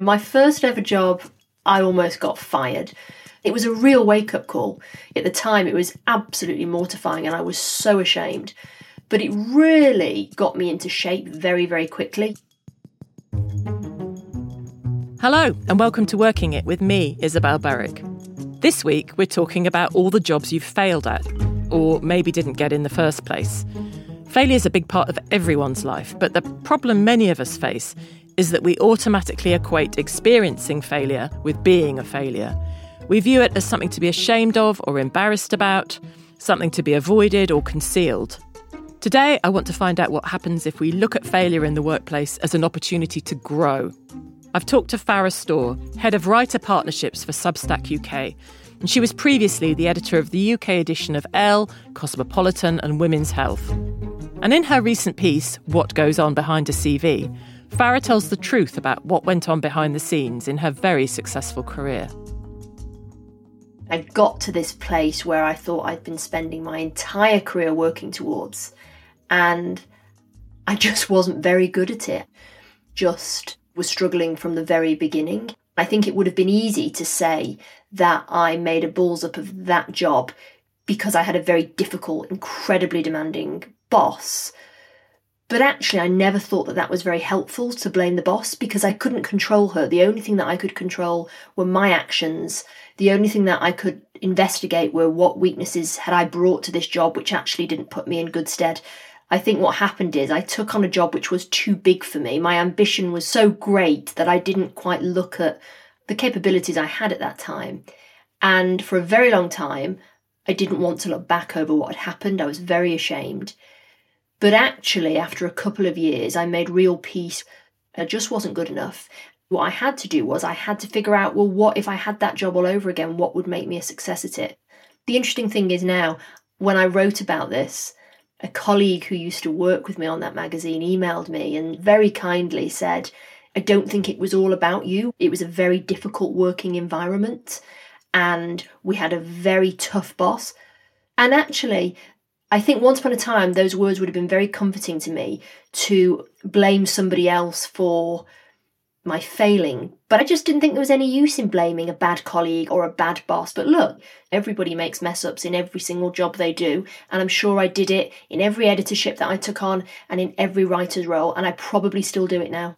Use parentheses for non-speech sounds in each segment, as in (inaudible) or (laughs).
My first ever job, I almost got fired. It was a real wake up call. At the time, it was absolutely mortifying and I was so ashamed. But it really got me into shape very, very quickly. Hello, and welcome to Working It with me, Isabel Berwick. This week, we're talking about all the jobs you've failed at, or maybe didn't get in the first place. Failure is a big part of everyone's life, but the problem many of us face is that we automatically equate experiencing failure with being a failure. We view it as something to be ashamed of or embarrassed about, something to be avoided or concealed. Today, I want to find out what happens if we look at failure in the workplace as an opportunity to grow. I've talked to Farrah Storr, head of writer partnerships for Substack UK, and she was previously the editor of the UK edition of Elle, Cosmopolitan, and Women's Health. And in her recent piece, What Goes On Behind a CV, Farrah tells the truth about what went on behind the scenes in her very successful career. I got to this place where I thought I'd been spending my entire career working towards, and I just wasn't very good at it. Just was struggling from the very beginning. I think it would have been easy to say that I made a balls up of that job because I had a very difficult, incredibly demanding boss but actually, I never thought that that was very helpful to blame the boss because I couldn't control her. The only thing that I could control were my actions. The only thing that I could investigate were what weaknesses had I brought to this job, which actually didn't put me in good stead. I think what happened is I took on a job which was too big for me. My ambition was so great that I didn't quite look at the capabilities I had at that time. And for a very long time, I didn't want to look back over what had happened. I was very ashamed. But actually, after a couple of years, I made real peace. It just wasn't good enough. What I had to do was I had to figure out well, what if I had that job all over again? What would make me a success at it? The interesting thing is now, when I wrote about this, a colleague who used to work with me on that magazine emailed me and very kindly said, I don't think it was all about you. It was a very difficult working environment and we had a very tough boss. And actually, I think once upon a time, those words would have been very comforting to me to blame somebody else for my failing. But I just didn't think there was any use in blaming a bad colleague or a bad boss. But look, everybody makes mess ups in every single job they do. And I'm sure I did it in every editorship that I took on and in every writer's role. And I probably still do it now.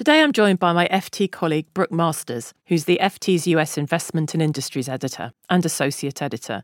Today I'm joined by my FT colleague Brooke Masters, who's the FT's US Investment and Industries Editor and Associate Editor.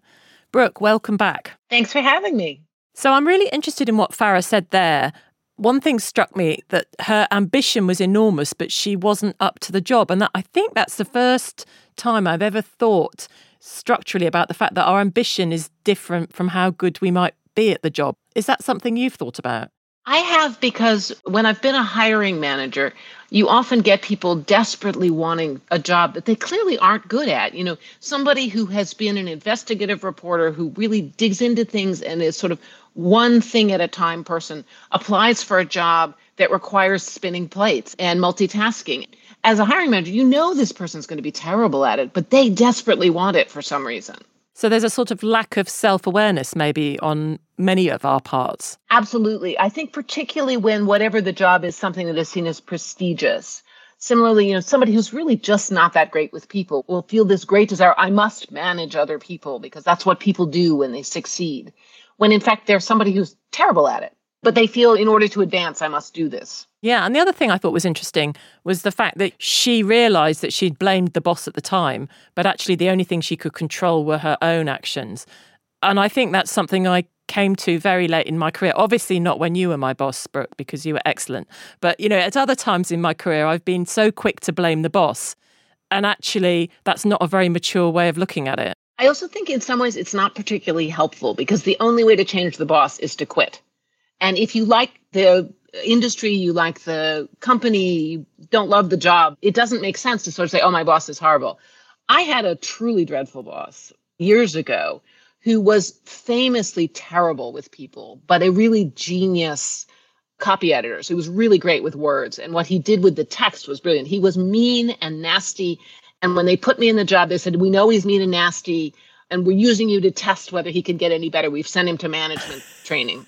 Brooke, welcome back. Thanks for having me. So I'm really interested in what Farrah said there. One thing struck me that her ambition was enormous, but she wasn't up to the job. And that I think that's the first time I've ever thought structurally about the fact that our ambition is different from how good we might be at the job. Is that something you've thought about? I have because when I've been a hiring manager, you often get people desperately wanting a job that they clearly aren't good at. You know, somebody who has been an investigative reporter who really digs into things and is sort of one thing at a time person applies for a job that requires spinning plates and multitasking. As a hiring manager, you know this person's going to be terrible at it, but they desperately want it for some reason. So there's a sort of lack of self awareness, maybe, on many of our parts. Absolutely. I think, particularly when whatever the job is something that is seen as prestigious. Similarly, you know, somebody who's really just not that great with people will feel this great desire I must manage other people because that's what people do when they succeed. When in fact, they're somebody who's terrible at it but they feel in order to advance, I must do this. Yeah. And the other thing I thought was interesting was the fact that she realized that she'd blamed the boss at the time, but actually the only thing she could control were her own actions. And I think that's something I came to very late in my career. Obviously, not when you were my boss, Brooke, because you were excellent. But, you know, at other times in my career, I've been so quick to blame the boss. And actually, that's not a very mature way of looking at it. I also think in some ways it's not particularly helpful because the only way to change the boss is to quit. And if you like the industry, you like the company, you don't love the job, it doesn't make sense to sort of say, oh, my boss is horrible. I had a truly dreadful boss years ago who was famously terrible with people, but a really genius copy editor. So he was really great with words. And what he did with the text was brilliant. He was mean and nasty. And when they put me in the job, they said, We know he's mean and nasty, and we're using you to test whether he can get any better. We've sent him to management training.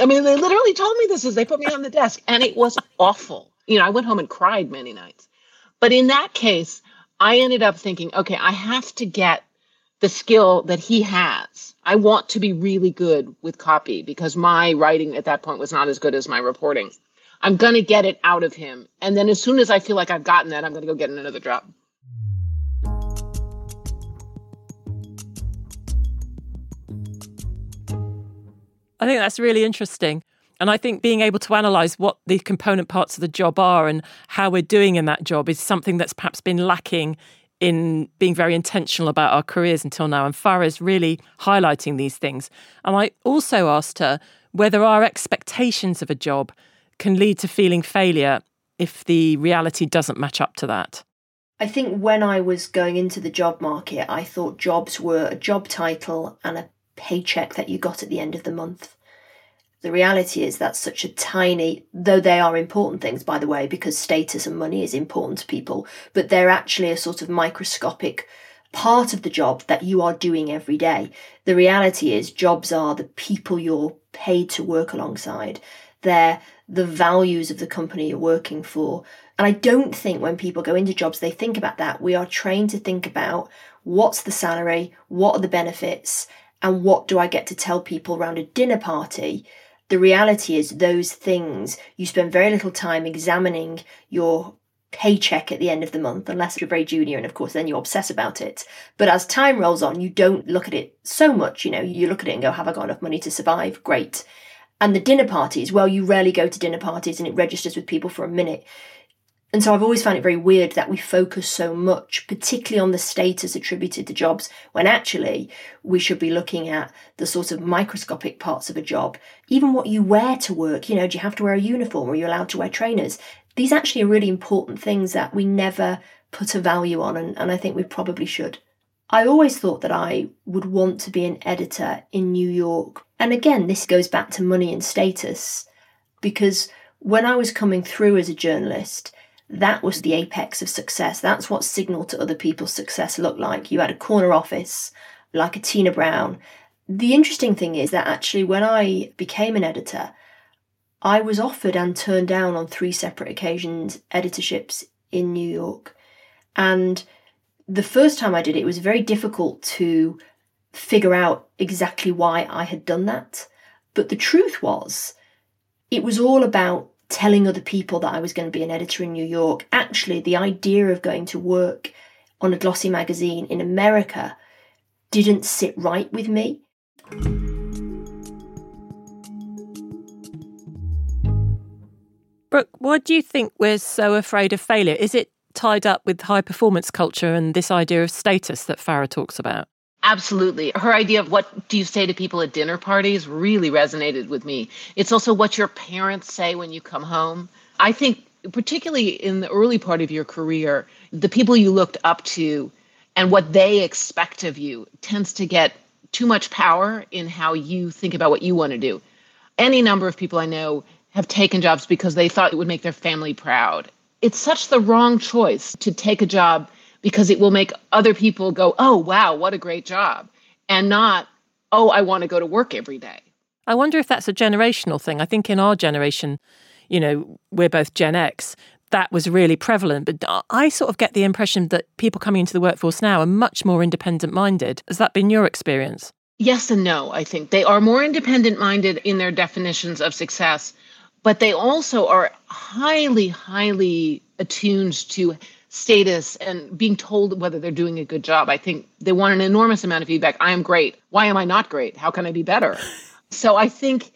I mean, they literally told me this as they put me on the desk, and it was awful. You know, I went home and cried many nights. But in that case, I ended up thinking, okay, I have to get the skill that he has. I want to be really good with copy because my writing at that point was not as good as my reporting. I'm going to get it out of him. And then as soon as I feel like I've gotten that, I'm going to go get another job. I think that's really interesting. And I think being able to analyse what the component parts of the job are and how we're doing in that job is something that's perhaps been lacking in being very intentional about our careers until now. And Farrah's really highlighting these things. And I also asked her whether our expectations of a job can lead to feeling failure if the reality doesn't match up to that. I think when I was going into the job market, I thought jobs were a job title and a paycheck that you got at the end of the month. The reality is that's such a tiny, though they are important things, by the way, because status and money is important to people, but they're actually a sort of microscopic part of the job that you are doing every day. The reality is jobs are the people you're paid to work alongside. They're the values of the company you're working for. And I don't think when people go into jobs, they think about that. We are trained to think about what's the salary, what are the benefits, and what do I get to tell people around a dinner party? The reality is, those things, you spend very little time examining your paycheck at the end of the month, unless you're very junior, and of course, then you obsess about it. But as time rolls on, you don't look at it so much. You know, you look at it and go, Have I got enough money to survive? Great. And the dinner parties, well, you rarely go to dinner parties and it registers with people for a minute. And so I've always found it very weird that we focus so much, particularly on the status attributed to jobs, when actually we should be looking at the sort of microscopic parts of a job. Even what you wear to work, you know, do you have to wear a uniform? Are you allowed to wear trainers? These actually are really important things that we never put a value on, and, and I think we probably should. I always thought that I would want to be an editor in New York. And again, this goes back to money and status, because when I was coming through as a journalist, that was the apex of success. That's what signaled to other people's success looked like. You had a corner office, like a Tina Brown. The interesting thing is that actually, when I became an editor, I was offered and turned down on three separate occasions editorships in New York. And the first time I did it, it was very difficult to figure out exactly why I had done that. But the truth was, it was all about telling other people that I was going to be an editor in New York. Actually, the idea of going to work on a glossy magazine in America didn't sit right with me. Brooke, why do you think we're so afraid of failure? Is it tied up with high performance culture and this idea of status that Farrah talks about? Absolutely. Her idea of what do you say to people at dinner parties really resonated with me. It's also what your parents say when you come home. I think, particularly in the early part of your career, the people you looked up to and what they expect of you tends to get too much power in how you think about what you want to do. Any number of people I know have taken jobs because they thought it would make their family proud. It's such the wrong choice to take a job because it will make other people go, oh, wow, what a great job, and not, oh, I want to go to work every day. I wonder if that's a generational thing. I think in our generation, you know, we're both Gen X, that was really prevalent. But I sort of get the impression that people coming into the workforce now are much more independent minded. Has that been your experience? Yes and no, I think. They are more independent minded in their definitions of success, but they also are highly, highly attuned to status and being told whether they're doing a good job. I think they want an enormous amount of feedback. I am great. Why am I not great? How can I be better? (laughs) so I think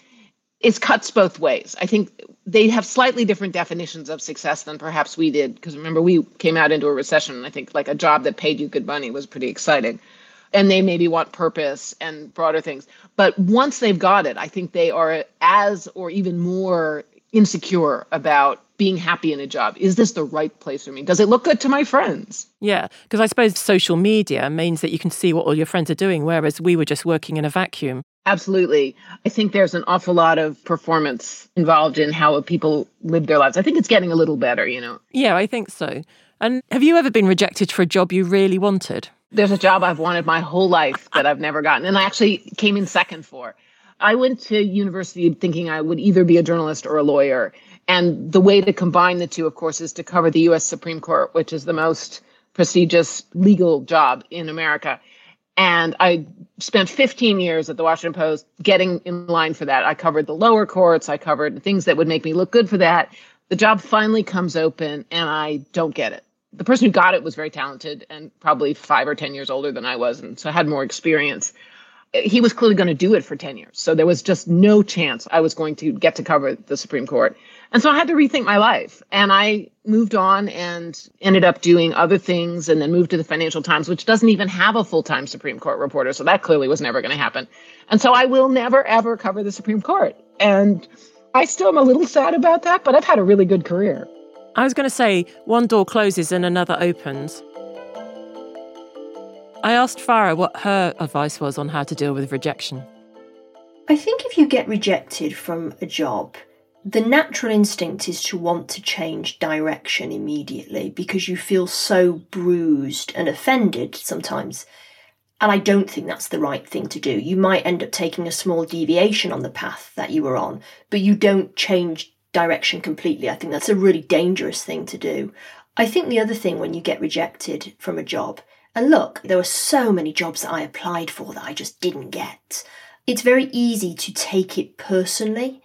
it cuts both ways. I think they have slightly different definitions of success than perhaps we did. Because remember, we came out into a recession. And I think like a job that paid you good money was pretty exciting. And they maybe want purpose and broader things. But once they've got it, I think they are as or even more insecure about being happy in a job. Is this the right place for me? Does it look good to my friends? Yeah, because I suppose social media means that you can see what all your friends are doing, whereas we were just working in a vacuum. Absolutely. I think there's an awful lot of performance involved in how people live their lives. I think it's getting a little better, you know? Yeah, I think so. And have you ever been rejected for a job you really wanted? There's a job I've wanted my whole life that I've never gotten, and I actually came in second for. I went to university thinking I would either be a journalist or a lawyer. And the way to combine the two, of course, is to cover the US Supreme Court, which is the most prestigious legal job in America. And I spent 15 years at the Washington Post getting in line for that. I covered the lower courts, I covered things that would make me look good for that. The job finally comes open, and I don't get it. The person who got it was very talented and probably five or 10 years older than I was, and so had more experience he was clearly going to do it for 10 years. So there was just no chance I was going to get to cover the Supreme Court. And so I had to rethink my life. And I moved on and ended up doing other things and then moved to the Financial Times, which doesn't even have a full time Supreme Court reporter. So that clearly was never going to happen. And so I will never, ever cover the Supreme Court. And I still am a little sad about that, but I've had a really good career. I was going to say one door closes and another opens. I asked Farrah what her advice was on how to deal with rejection. I think if you get rejected from a job, the natural instinct is to want to change direction immediately because you feel so bruised and offended sometimes. And I don't think that's the right thing to do. You might end up taking a small deviation on the path that you were on, but you don't change direction completely. I think that's a really dangerous thing to do. I think the other thing when you get rejected from a job and look, there were so many jobs that I applied for that I just didn't get. It's very easy to take it personally.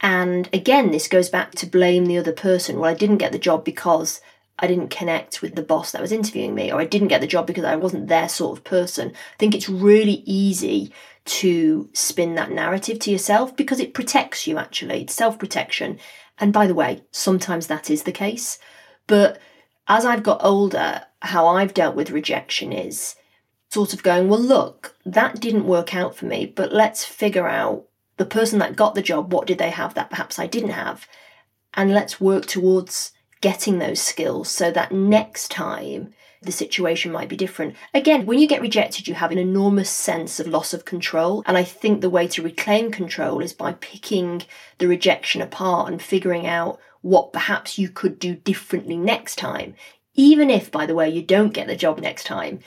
And again, this goes back to blame the other person. Well, I didn't get the job because I didn't connect with the boss that was interviewing me, or I didn't get the job because I wasn't their sort of person. I think it's really easy to spin that narrative to yourself because it protects you actually. It's self protection. And by the way, sometimes that is the case. But as I've got older, how I've dealt with rejection is sort of going, well, look, that didn't work out for me, but let's figure out the person that got the job, what did they have that perhaps I didn't have? And let's work towards getting those skills so that next time the situation might be different. Again, when you get rejected, you have an enormous sense of loss of control. And I think the way to reclaim control is by picking the rejection apart and figuring out what perhaps you could do differently next time. Even if, by the way, you don't get the job next time,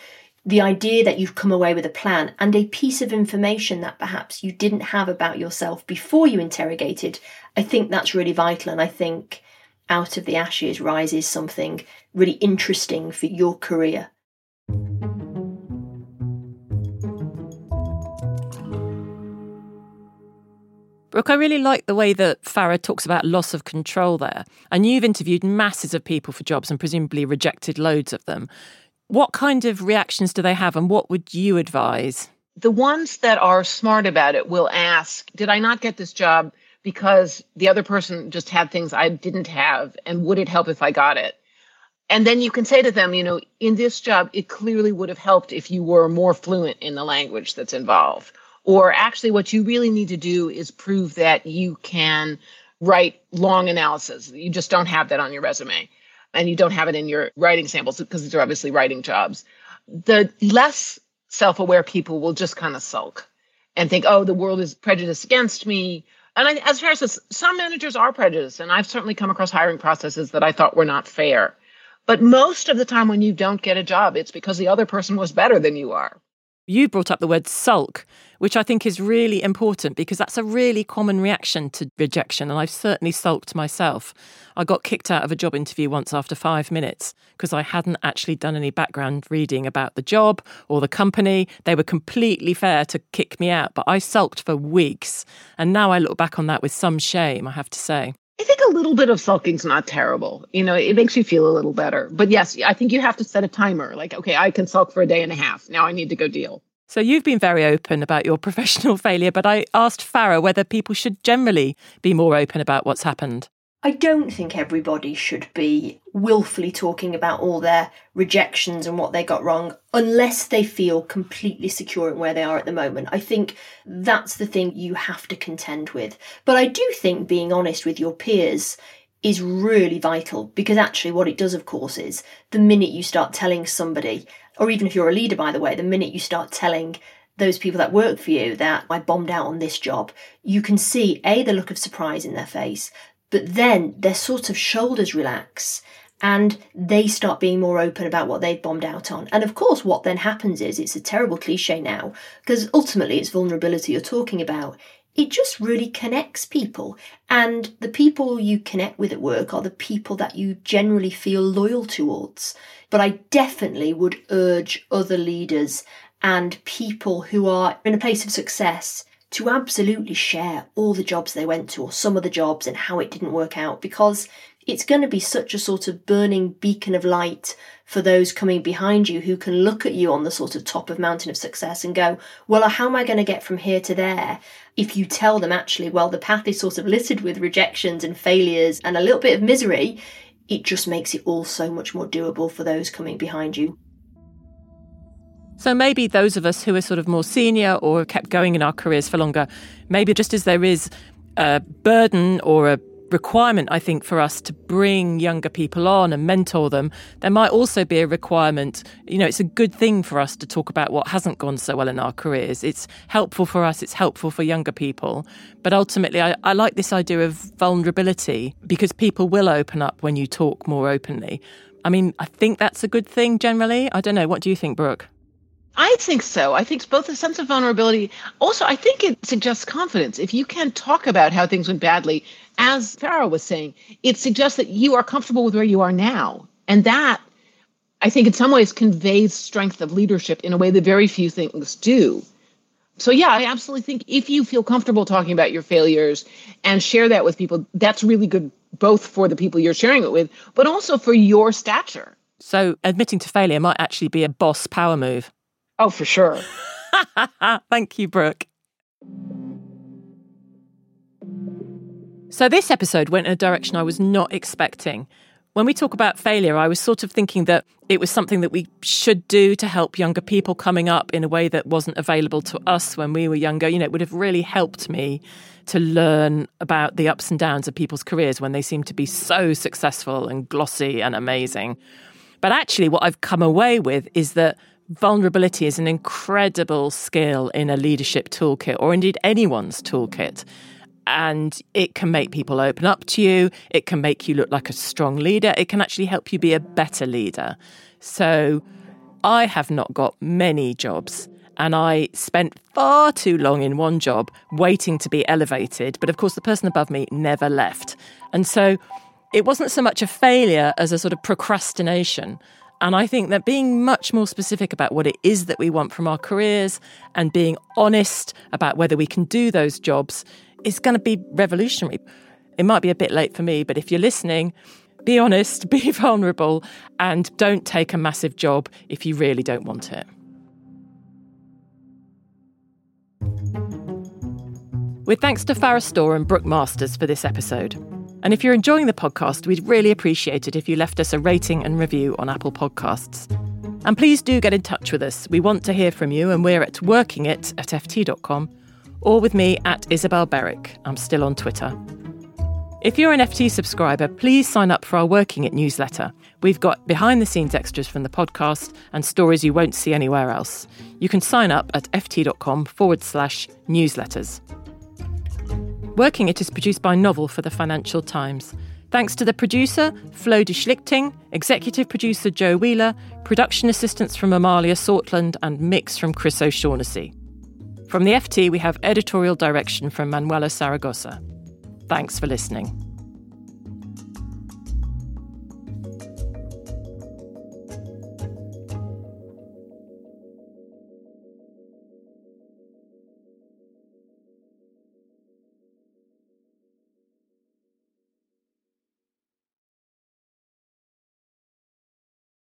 the idea that you've come away with a plan and a piece of information that perhaps you didn't have about yourself before you interrogated, I think that's really vital. And I think out of the ashes rises something really interesting for your career. Brooke, I really like the way that Farrah talks about loss of control there. And you've interviewed masses of people for jobs and presumably rejected loads of them. What kind of reactions do they have and what would you advise? The ones that are smart about it will ask, Did I not get this job because the other person just had things I didn't have? And would it help if I got it? And then you can say to them, you know, in this job, it clearly would have helped if you were more fluent in the language that's involved or actually, what you really need to do is prove that you can write long analysis. You just don't have that on your resume. And you don't have it in your writing samples because these are obviously writing jobs. The less self aware people will just kind of sulk and think, oh, the world is prejudiced against me. And I, as far as some managers are prejudiced, and I've certainly come across hiring processes that I thought were not fair. But most of the time, when you don't get a job, it's because the other person was better than you are. You brought up the word sulk, which I think is really important because that's a really common reaction to rejection. And I've certainly sulked myself. I got kicked out of a job interview once after five minutes because I hadn't actually done any background reading about the job or the company. They were completely fair to kick me out, but I sulked for weeks. And now I look back on that with some shame, I have to say. I think a little bit of sulking's not terrible. You know, it makes you feel a little better. But yes, I think you have to set a timer. Like, okay, I can sulk for a day and a half. Now I need to go deal. So you've been very open about your (laughs) professional failure, but I asked Farrah whether people should generally be more open about what's happened. I don't think everybody should be willfully talking about all their rejections and what they got wrong unless they feel completely secure in where they are at the moment. I think that's the thing you have to contend with. But I do think being honest with your peers is really vital because actually, what it does, of course, is the minute you start telling somebody, or even if you're a leader, by the way, the minute you start telling those people that work for you that I bombed out on this job, you can see A, the look of surprise in their face, but then their sort of shoulders relax and they start being more open about what they've bombed out on. And of course, what then happens is it's a terrible cliche now, because ultimately it's vulnerability you're talking about. it just really connects people. And the people you connect with at work are the people that you generally feel loyal towards. But I definitely would urge other leaders and people who are in a place of success to absolutely share all the jobs they went to or some of the jobs and how it didn't work out because it's going to be such a sort of burning beacon of light for those coming behind you who can look at you on the sort of top of mountain of success and go, well, how am I going to get from here to there? If you tell them actually, well, the path is sort of littered with rejections and failures and a little bit of misery, it just makes it all so much more doable for those coming behind you. So maybe those of us who are sort of more senior or kept going in our careers for longer, maybe just as there is a burden or a requirement, I think, for us to bring younger people on and mentor them, there might also be a requirement. You know, it's a good thing for us to talk about what hasn't gone so well in our careers. It's helpful for us, it's helpful for younger people. But ultimately, I, I like this idea of vulnerability because people will open up when you talk more openly. I mean, I think that's a good thing generally. I don't know. What do you think, Brooke? I think so. I think it's both a sense of vulnerability. Also, I think it suggests confidence. If you can talk about how things went badly, as Farrah was saying, it suggests that you are comfortable with where you are now. And that, I think, in some ways conveys strength of leadership in a way that very few things do. So, yeah, I absolutely think if you feel comfortable talking about your failures and share that with people, that's really good, both for the people you're sharing it with, but also for your stature. So, admitting to failure might actually be a boss power move. Oh, for sure. (laughs) Thank you, Brooke. So, this episode went in a direction I was not expecting. When we talk about failure, I was sort of thinking that it was something that we should do to help younger people coming up in a way that wasn't available to us when we were younger. You know, it would have really helped me to learn about the ups and downs of people's careers when they seem to be so successful and glossy and amazing. But actually, what I've come away with is that vulnerability is an incredible skill in a leadership toolkit, or indeed anyone's toolkit. And it can make people open up to you. It can make you look like a strong leader. It can actually help you be a better leader. So, I have not got many jobs. And I spent far too long in one job waiting to be elevated. But of course, the person above me never left. And so it wasn't so much a failure as a sort of procrastination. And I think that being much more specific about what it is that we want from our careers and being honest about whether we can do those jobs is going to be revolutionary. It might be a bit late for me, but if you're listening, be honest, (laughs) be vulnerable, and don't take a massive job if you really don't want it. With thanks to Farrah Storr and Brooke Masters for this episode. And if you're enjoying the podcast, we'd really appreciate it if you left us a rating and review on Apple Podcasts. And please do get in touch with us. We want to hear from you, and we're at workingit at ft.com or with me at Isabel Berwick. I'm still on Twitter. If you're an FT subscriber, please sign up for our Working It newsletter. We've got behind the scenes extras from the podcast and stories you won't see anywhere else. You can sign up at ft.com forward slash newsletters. Working It is produced by Novel for the Financial Times. Thanks to the producer, Flo de Schlichting, executive producer Joe Wheeler, production assistants from Amalia Sortland, and mix from Chris O'Shaughnessy. From the FT, we have editorial direction from Manuela Saragosa. Thanks for listening.